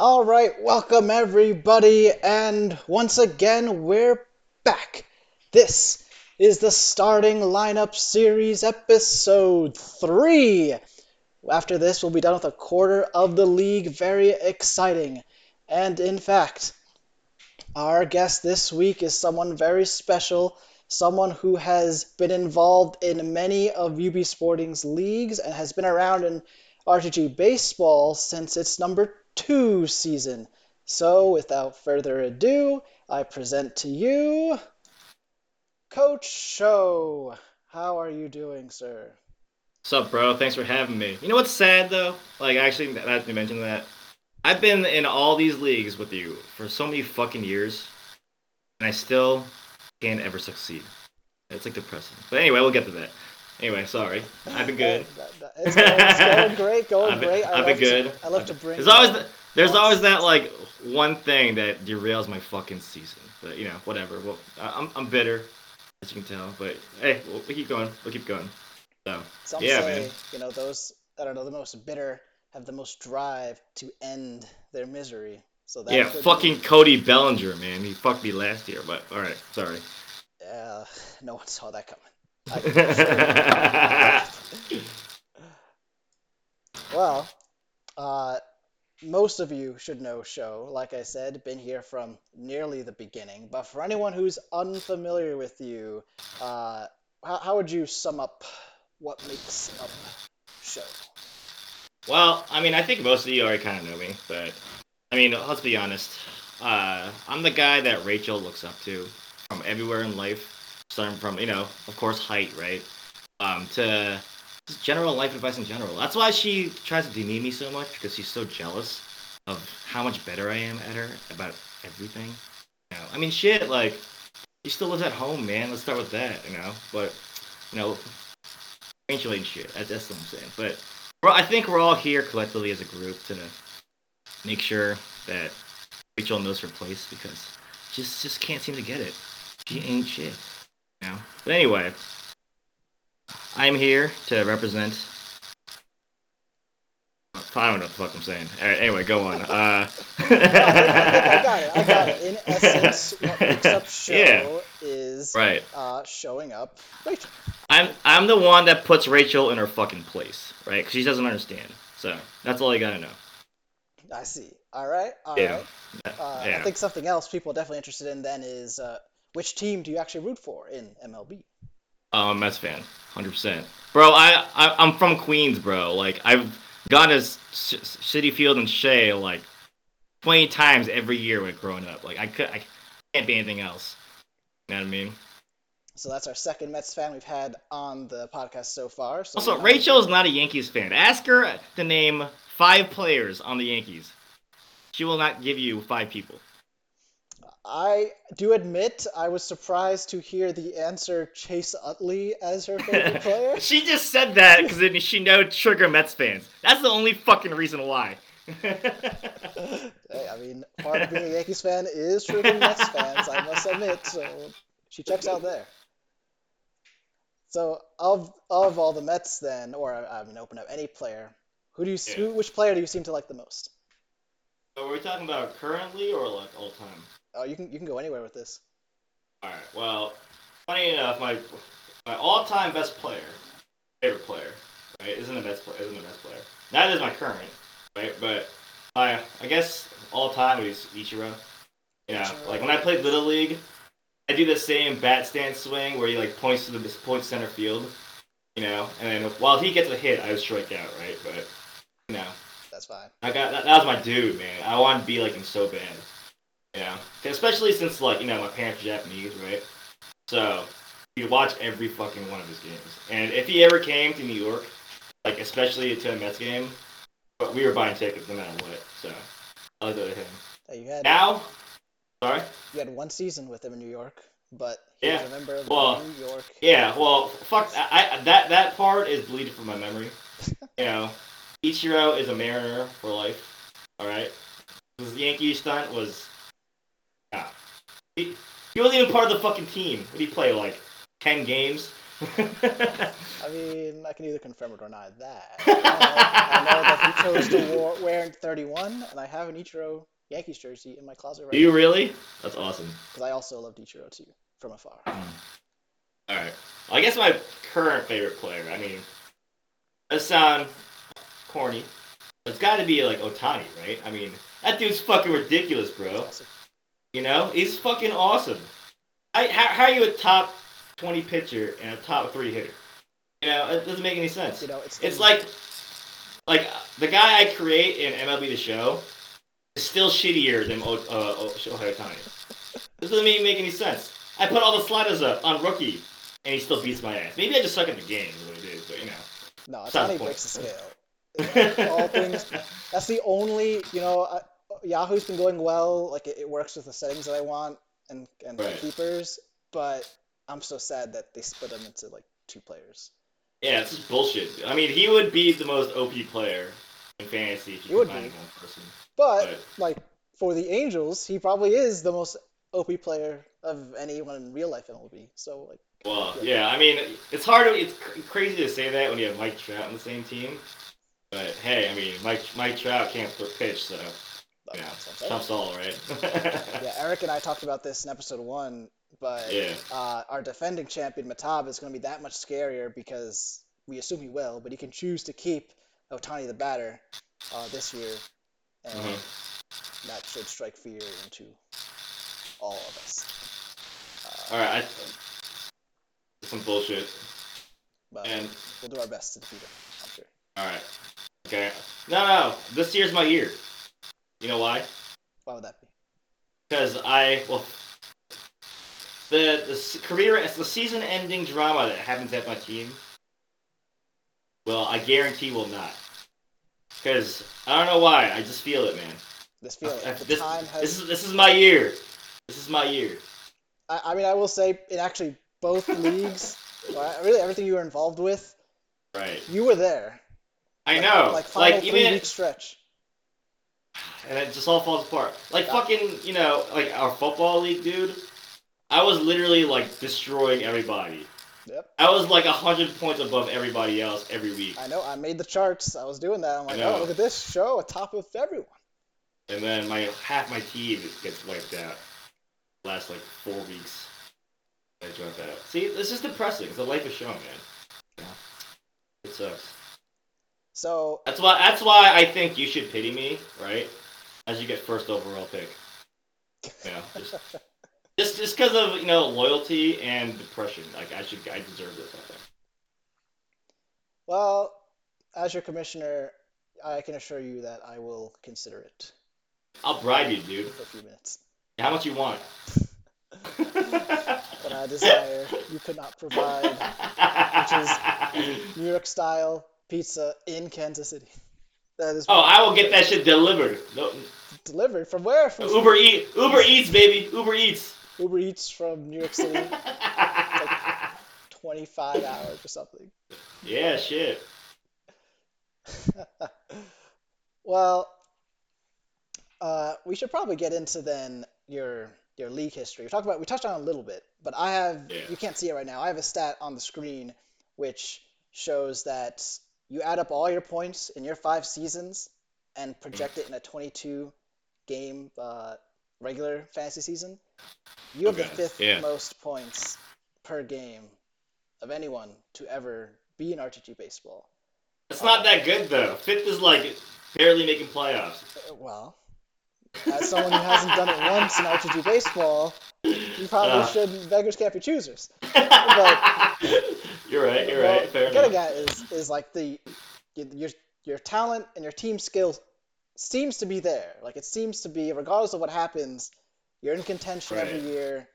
All right, welcome everybody, and once again, we're back. This is the starting lineup series, episode three. After this, we'll be done with a quarter of the league. Very exciting. And in fact, our guest this week is someone very special, someone who has been involved in many of UB Sporting's leagues and has been around in RTG Baseball since its number two season. So, without further ado, I present to you Coach Show. How are you doing, sir? What's up, bro? Thanks for having me. You know what's sad though? Like, actually, that you mentioned that. I've been in all these leagues with you for so many fucking years, and I still can't ever succeed. It's like depressing. But anyway, we'll get to that. Anyway, sorry. I've been good. it's, going, it's going great, going I've been, great. I I've been good. To, I love to bring. There's always the, there's always that like one thing that derails my fucking season. But you know, whatever. Well, I'm I'm bitter, as you can tell. But hey, we'll, we'll keep going. We'll keep going. So Some yeah, say, man. you know, those I don't know the most bitter have the most drive to end their misery. So that Yeah, could be- fucking Cody Bellinger, man. He fucked me last year, but all right, sorry. Yeah, no one saw that coming. Well, uh, most of you should know Show. Like I said, been here from nearly the beginning. But for anyone who's unfamiliar with you, uh, how, how would you sum up what makes up Show? well, I mean, I think most of you already kind of know me, but I mean, let's be honest. Uh, I'm the guy that Rachel looks up to from everywhere in life, starting from you know, of course, height, right, um, to just general life advice in general. That's why she tries to demean me so much because she's so jealous of how much better I am at her about everything. You know, I mean, shit, like she still lives at home, man. Let's start with that, you know. But you know, Rachel ain't shit. That's, that's what I'm saying. But well, I think we're all here collectively as a group to make sure that Rachel knows her place because just just can't seem to get it. She ain't shit. Know. But anyway, I'm here to represent. I don't know what the fuck I'm saying. All right, anyway, go on. Uh, I got it. I got it. In essence, what makes up Show Yeah. is Right. uh, showing up. Rachel. I'm I'm the one that puts Rachel in her fucking place, right? Because she doesn't understand. So that's all you gotta know. I see. All right. All right. Yeah. Uh, yeah. I think something else people are definitely interested in then is uh, which team do you actually root for in MLB? I'm um, a Mets fan, hundred percent, bro. I, I I'm from Queens, bro. Like I've gone to Citi Field and Shea like twenty times every year when growing up. Like I could I can't be anything else. You know what I mean? So that's our second Mets fan we've had on the podcast so far. So Also, Rachel is not a Yankees fan. Ask her to name five players on the Yankees. She will not give you five people. I do admit I was surprised to hear the answer Chase Utley as her favorite player. She just said that because she know trigger Mets fans. That's the only fucking reason why. Hey, I mean, part of being a Yankees fan is rooting Mets fans, I must admit. So she checks out there. So of of all the Mets, then, or I mean, open up any player, who do you Yeah. who, which player do you seem to like the most? So are we talking about currently or like all time? Oh, you can you can go anywhere with this. All right. Well, funny enough, my my all-time best player, favorite player, right, isn't the best player. Isn't the best player. That is my current, right? But my I guess all-time is Ichiro. Yeah. Ichiro. Like when I played little league, I do the same bat stance swing where he like points to the point center field, you know, and then while he gets a hit, I would strike out, right? But you know. That's fine. I got that, that was my dude, man. I wanted to be like him so bad. Yeah, especially since like you know my parents are Japanese, right? So you watch every fucking one of his games, and if he ever came to New York, like especially to a Mets game, but we were buying tickets no matter what. So I would go to him. You had Now, sorry. you had one season with him in New York, but Yeah, he's a member of the well, New York. Yeah, well, fuck. I, I that that part is deleted from my memory. You know, Ichiro is a Mariner for life. All right, his Yankee stunt was. He, he wasn't even part of the fucking team. What did he play like ten games? I mean, I can either confirm it or not that. Uh, I know that he chose to war- wear 31, and I have an Ichiro Yankees jersey in my closet right Do you now really? That's awesome. because I also love Ichiro too from afar. All right. Well, I guess my current favorite player. I mean, that sound corny. It's got to be like Ohtani, right? I mean, that dude's fucking ridiculous, bro. Awesome. You know, he's fucking awesome. I, how, how are you a top twenty pitcher and a top three hitter? You know, it doesn't make any sense. You know, it's It's like, like the guy I create in MLB The Show is still shittier than o- uh, O- Shohei Ohtani. This doesn't even make any sense. I put all the sliders up on rookie, and he still beats my ass. Maybe I just suck at the game, is what it is. But you know, no, It's not the Ohtani breaks the scale. all things. That's the only, you know, uh, Yahoo's been going well. Like it, it works with the settings that I want and and Right. keepers. But I'm so sad that they split them into like two players. yeah, it's just bullshit. I mean, he would be the most OP player in fantasy if He you would could find be. one person. But like for the Angels, he probably is the most OP player of anyone in real life MLB. So like, Well, yeah, I mean, it's hard. To, it's cr- crazy to say that when you have Mike Trout on the same team. But hey, I mean, Mike Mike Trout can't pitch, so yeah, that's what I'm saying. Trump's all right. yeah, Eric and I talked about this in episode one, but yeah, uh, our defending champion Matab is going to be that much scarier because we assume he will, but he can choose to keep Ohtani the batter uh, this year, and Mhm. that should strike fear into all of us. Uh, all right. I, some bullshit. but And we'll do our best to defeat him. I'm sure. all right, okay. No, no, this year's my year. You know why? Why would that be? Because I well, the the career, the season-ending drama that happens at my team. Well, I guarantee will not. Because I don't know why, I just feel it, man. This feel I- this, has. this is this is my year. This is my year. I, I mean, I will say in actually both leagues, really everything you were involved with, Right. you were there. I Like- know. Like Like, three even week stretch. And it just all falls apart. Like Yeah. fucking, you know, like our football league, dude. I was literally like destroying everybody. Yep. I was like a hundred points above everybody else every week. I know. I made the charts. I was doing that. I'm like, oh, look at this show, atop of everyone. And then my half my team gets wiped out. Last like four weeks. I dropped out. See, this is depressing. It's the life of show, man. Yeah. It sucks. So That's why that's why I think you should pity me, right? As you get first overall pick. You know, just just just because of you know loyalty and depression. Like I should I deserve this. I think. Well, as your commissioner, I can assure you that I will consider it I'll bribe you, dude. for a few minutes. How much you want? What I desire, you could not provide. which is New York style pizza in Kansas City. That is oh, I will get that shit delivered. No, delivered from where? From Uber Eats. Uber Eats, baby, Uber Eats. Uber Eats from New York City, 25 hours or something. yeah, shit. well, uh, we should probably get into then your your league history. We talked about we touched on it a little bit, but I have Yeah. you can't see it right now. I have a stat on the screen which shows that you add up all your points in your five seasons and project it in a 22 game uh, regular fantasy season. You have the fifth yeah. most points per game of anyone to ever be in RTG baseball. It's not that good though. Fifth is like barely making playoffs. Uh, Well, as someone who hasn't done it once in RTG baseball, you probably Uh. should. Beggars can't be choosers. you're right. You're Well, right. Fair enough. getting at is is like the your your talent and your team skills seems to be there. Like it seems to be, regardless of what happens, you're in contention every year.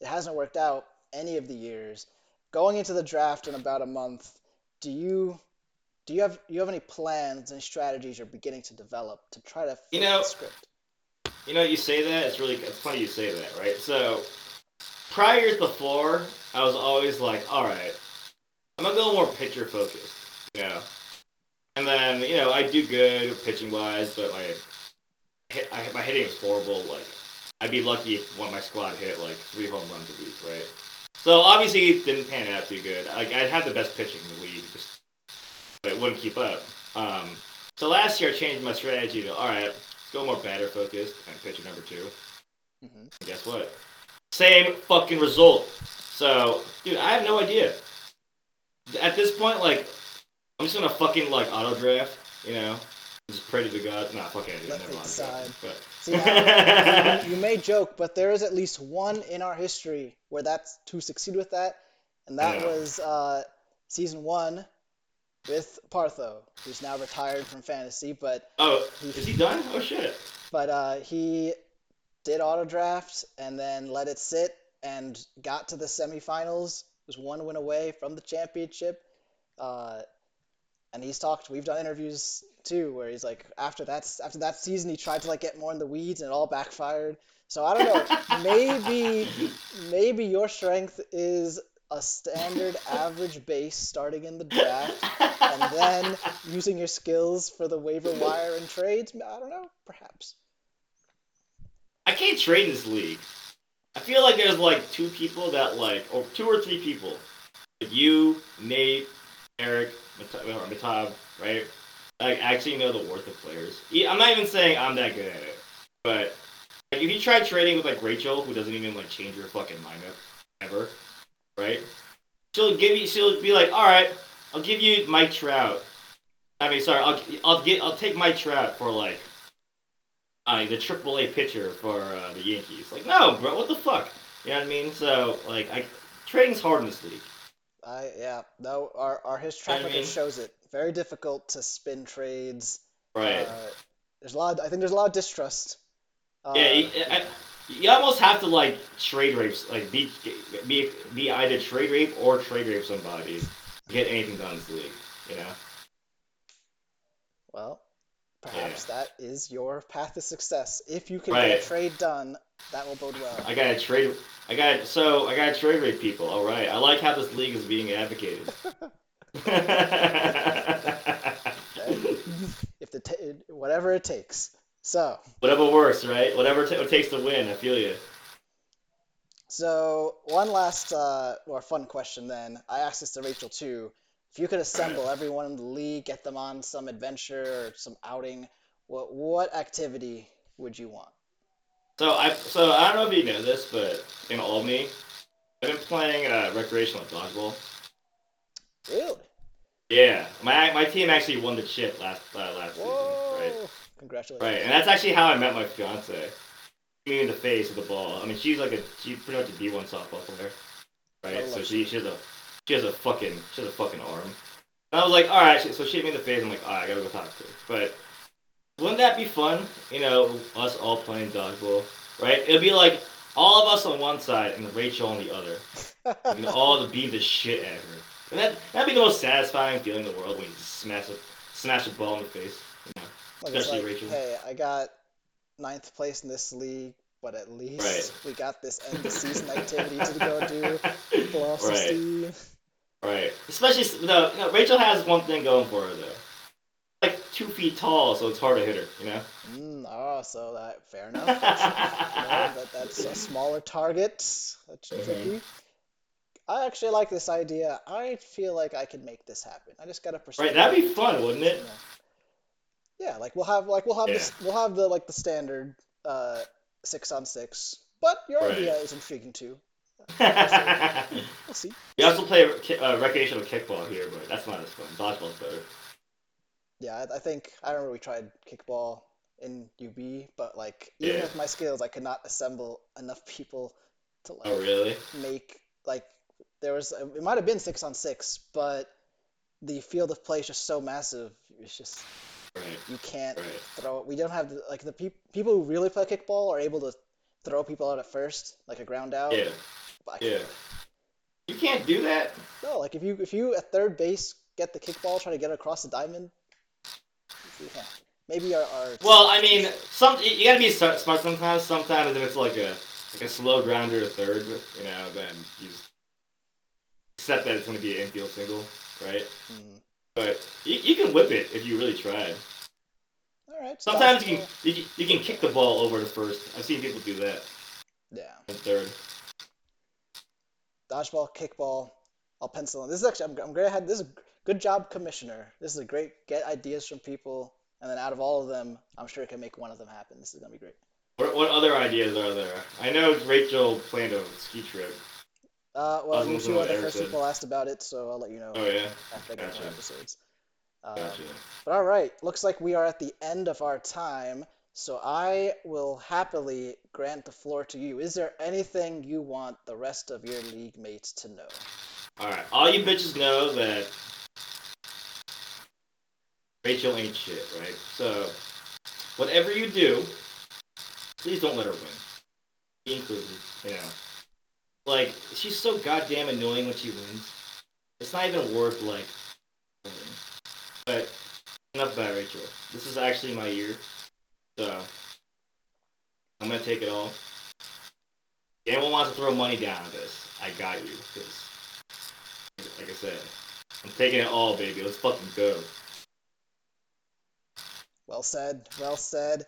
It hasn't worked out any of the years. Going into the draft in about a month, do you do you have you have any plans and strategies you're beginning to develop to try to You know- the script? You know, you say that. It's really it's funny you say that, right? So prior years before, I was always like, all right, I'm gonna go more pitcher focused, you know. And then you know I do good pitching wise, but my hit, I, my hitting is horrible. Like I'd be lucky if one of my squad hit like three home runs a week, right? So obviously it didn't pan out too good. Like I had the best pitching in the league, just but it wouldn't keep up. Um, so last year I changed my strategy to all right, let's go more batter focused and pitcher number 2 hmm And guess what? Same fucking result. So, dude, I have no idea. At this point, like, I'm just gonna fucking like auto draft, you know, just pray to the god. Nah, fuck it, never auto decide. but. See, you, may joke, but there is at least one in our history where that's to succeed with that, and that was uh, season one with Partho, who's now retired from fantasy, but Oh, is he done? Oh shit. but uh, he did auto draft and then let it sit and got to the semifinals. Was one win away from the championship. Uh, and he's talked. We've done interviews too, where he's like, after that after that season, he tried to like get more in the weeds, and it all backfired. So I don't know. maybe maybe your strength is a standard average base starting in the draft, and then using your skills for the waiver wire and trades. I don't know. Perhaps. I can't trade in this league. I feel like there's like two people that like, or two or three people, you, Nate, Eric, Matab, right? Like actually know the worth of players. I'm not even saying I'm that good at it, but like if you try trading with like Rachel, who doesn't even like change her fucking lineup ever, right? She'll give you. She'll be like, all right, I'll give you Mike Trout. I mean, sorry, I'll I'll get I'll take Mike Trout for like uh, the AAA pitcher for uh, the Yankees. Like, no, bro, what the fuck? You know what I mean? So, like, I, trading's hard in this league. I yeah. No, our our his track I record mean- shows it. Very difficult to spin trades. Right. Uh, there's a lot. Of, I think there's a lot of distrust. Uh, yeah, you, I, you almost have to, like, trade rape, like, be, be, be either trade rape or trade rape somebody to get anything done in this league, you know? Well, perhaps that is your path to success. If you can Right. get a trade done, that will bode well. I gotta trade, I got so, I gotta trade rape people, alright. I like how this league is being advocated. if the t- whatever it takes. So, Whatever works, right? Whatever t- it takes to win, I feel you. so one last uh, or fun question then. I asked this to Rachel too. If you could assemble everyone in the league, get them on some adventure or some outing, what what activity would you want? So I so I don't know if you know this, but in Albany, I've been playing uh, recreational dodgeball. Really? Yeah, my my team actually won the chip last uh, last Whoa! season, right? Congratulations. Right, and that's actually how I met my fiance. Me in the face with the ball. I mean, she's like a she's pretty much a D one softball player, right? So she she has a she has a fucking she has a fucking arm. And I was like, all right. So she hit me in the face. I'm like, all right, I gotta go talk to her. But wouldn't that be fun? You know, us all playing dodgeball, right? It'd be like all of us on one side and Rachel on the other. and all to beat the shit out of her. And that that'd be the most satisfying feeling in the world when you just smash a smash a ball in the face. You know? Like, especially like, Rachel. Hey, I got ninth place in this league, but at least Right. we got this end of season activity to go do. Blow off some Right. Right. Especially no, no, Rachel has one thing going for her though. Like two feet tall, so it's hard to hit her. You know. Mm, oh, so that fair enough. That's, you that, that's a smaller target. That's Mhm. tricky. I actually like this idea. I feel like I can make this happen. I just gotta pursue. Right. That'd be fun, wouldn't it? Yeah, like we'll have like we'll have Yeah. this we'll have the like the standard uh six on six. But your Right. idea is intriguing too. we We'll see. We also play uh, recreational kickball here, but that's not as fun. Dodgeball's better. Yeah, I, I think I remember we tried kickball in UB, but like even Yeah. with my skills, I could not assemble enough people to oh, like Oh really? make like there was um, it might have been six on six, but the field of play is just so massive. It's just Right. you can't Right. throw. We don't have the, like the peop people who really play kickball are able to throw people out at first, like a ground out. Yeah. Yeah. You can't do that. No, like if you if you at third base get the kickball, try to get across the diamond. Maybe our, our Well, I mean, some you gotta be smart sometimes. Sometimes if it's like a like a slow grounder to third, you know, then you just accept that it's gonna be an infield single, right? Hmm. But you, you can whip it if you really try. All right. Sometimes you can, you can you can kick the ball over to first. I've seen people do that. Yeah. in third. dodgeball, kickball. I'll pencil in. This is actually I'm, I'm ahead. This is good job, commissioner. This is a great get ideas from people, and then out of all of them, I'm sure it can make one of them happen. This is gonna be great. What, what other ideas are there? I know Rachel planned a ski trip. Uh, well, you two are the first people asked about it, so I'll let you know Oh yeah, after I get more gotcha. episodes. Uh, gotcha. But all right, looks like we are at the end of our time, so I will happily grant the floor to you. Is there anything you want the rest of your league mates to know? All right, all you bitches know that Rachel ain't shit, right? So, whatever you do, please don't let her win. Be included, you know. Like, she's so goddamn annoying when she wins. It's not even worth, like, winning. But, enough about Rachel. This is actually my year. So, I'm gonna take it all. Anyone wants to throw money down on this, I got you. Because, like I said, I'm taking it all, baby. Let's fucking go. Well said, well said.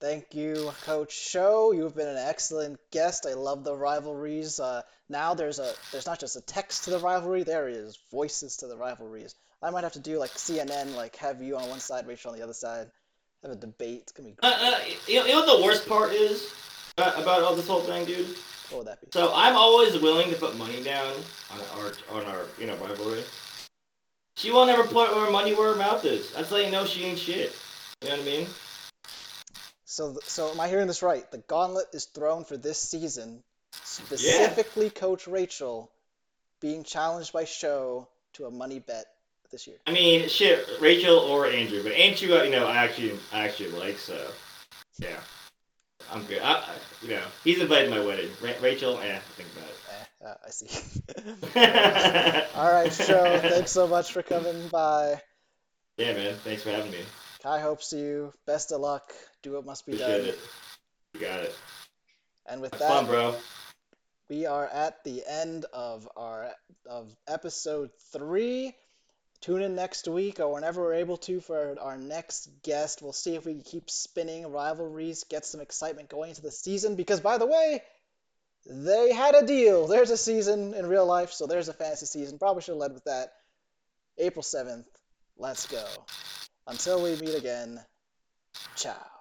Thank you, Coach Show. You've been an excellent guest. I love the rivalries. Uh, now there's a there's not just a text to the rivalry, there is voices to the rivalries. I might have to do like CNN, like have you on one side, Rachel on the other side, have a debate. It's gonna be great. Uh, uh, you, know, you know what the worst part is uh, about all this whole thing, dude? What would that be? So I'm always willing to put money down on our on our you know rivalry. She won't ever put her money where her mouth is. That's how you know she ain't shit. You know what I mean? So, so am I hearing this right? The gauntlet is thrown for this season, specifically Coach Rachel being challenged by Show to a money bet this year. I mean, shit, Rachel or Andrew, but Andrew, you know, I actually I actually like so. Yeah, I'm good. I, I, you know, he's invited to my wedding. Ra- Rachel, eh, think about it. Eh, uh, I see. All right, Show. Thanks so much for coming by. Yeah, man. Thanks for having me. Kai hopes to you best of luck. Do what must be Appreciate done. it. You got it. And with Have that, fun, bro. we are at the end of our of episode three. Tune in next week or whenever we're able to for our next guest. We'll see if we can keep spinning rivalries, get some excitement going into the season. Because by the way, they had a deal. There's a season in real life, so there's a fantasy season. Probably should have led with that. April 7th. Let's go. Until we meet again, ciao.